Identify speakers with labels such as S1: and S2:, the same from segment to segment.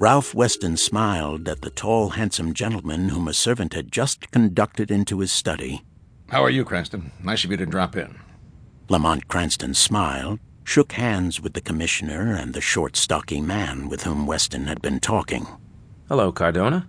S1: Ralph Weston smiled at the tall, handsome gentleman whom a servant had just conducted into his study.
S2: How are you, Cranston? Nice of you to drop in.
S1: Lamont Cranston smiled, shook hands with the commissioner and the short, stocky man with whom Weston had been talking.
S3: Hello, Cardona.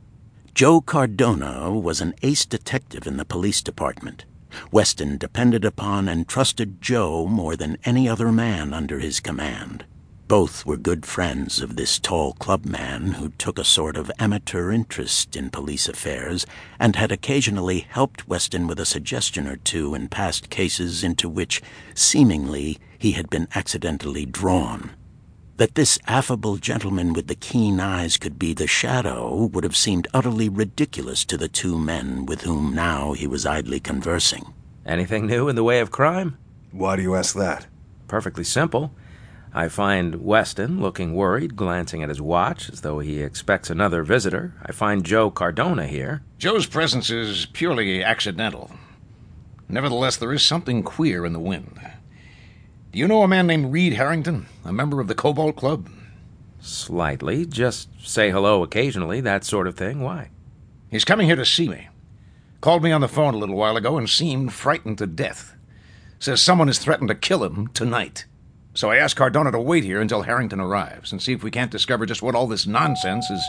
S1: Joe Cardona was an ace detective in the police department. Weston depended upon and trusted Joe more than any other man under his command. Both were good friends of this tall clubman who took a sort of amateur interest in police affairs and had occasionally helped Weston with a suggestion or two in past cases into which, seemingly, he had been accidentally drawn. That this affable gentleman with the keen eyes could be the shadow would have seemed utterly ridiculous to the two men with whom now he was idly conversing.
S3: Anything new in the way of crime?
S4: Why do you ask that?
S3: Perfectly simple. I find Weston looking worried, glancing at his watch as though he expects another visitor. I find Joe Cardona here.
S2: Joe's presence is purely accidental. Nevertheless, there is something queer in the wind. Do you know a man named Reed Harrington, a member of the Cobalt Club?
S3: Slightly. Just say hello occasionally, that sort of thing. Why?
S2: He's coming here to see me. Called me on the phone a little while ago and seemed frightened to death. Says someone has threatened to kill him tonight. So I asked Cardona to wait here until Harrington arrives and see if we can't discover just what all this nonsense is.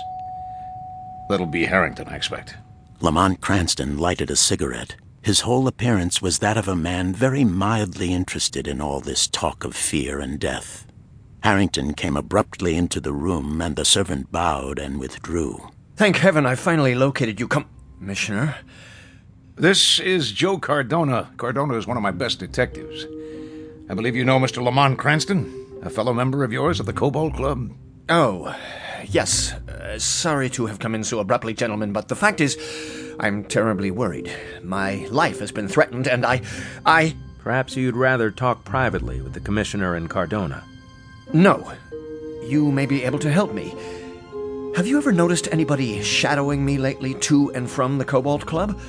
S2: That'll be Harrington, I expect.
S1: Lamont Cranston lighted a cigarette. His whole appearance was that of a man very mildly interested in all this talk of fear and death. Harrington came abruptly into the room, and the servant bowed and withdrew.
S5: Thank heaven I finally located you, Commissioner.
S2: This is Joe Cardona. Cardona is one of my best detectives. I believe you know Mr. Lamont Cranston, a fellow member of yours at the Cobalt Club.
S5: Oh, yes. Uh, sorry to have come in so abruptly, gentlemen, but the fact is, I'm terribly worried. My life has been threatened, and I. I.
S3: Perhaps you'd rather talk privately with the Commissioner and Cardona.
S5: No. You may be able to help me. Have you ever noticed anybody shadowing me lately to and from the Cobalt Club?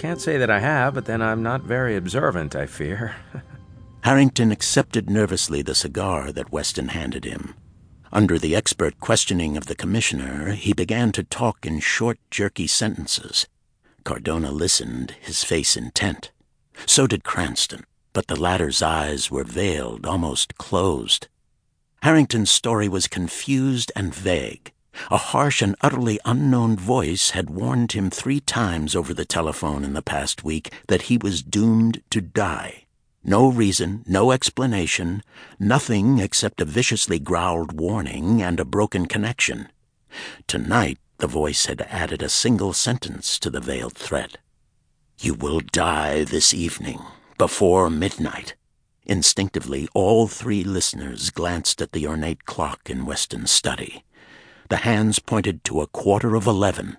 S3: Can't say that I have, but then I'm not very observant, I fear.
S1: Harrington accepted nervously the cigar that Weston handed him. Under the expert questioning of the commissioner, he began to talk in short, jerky sentences. Cardona listened, his face intent. So did Cranston, but the latter's eyes were veiled, almost closed. Harrington's story was confused and vague. A harsh and utterly unknown voice had warned him three times over the telephone in the past week that he was doomed to die. No reason, no explanation, nothing except a viciously growled warning and a broken connection. Tonight, the voice had added a single sentence to the veiled threat. You will die this evening, before midnight. Instinctively, all three listeners glanced at the ornate clock in Weston's study. The hands pointed to a quarter of eleven.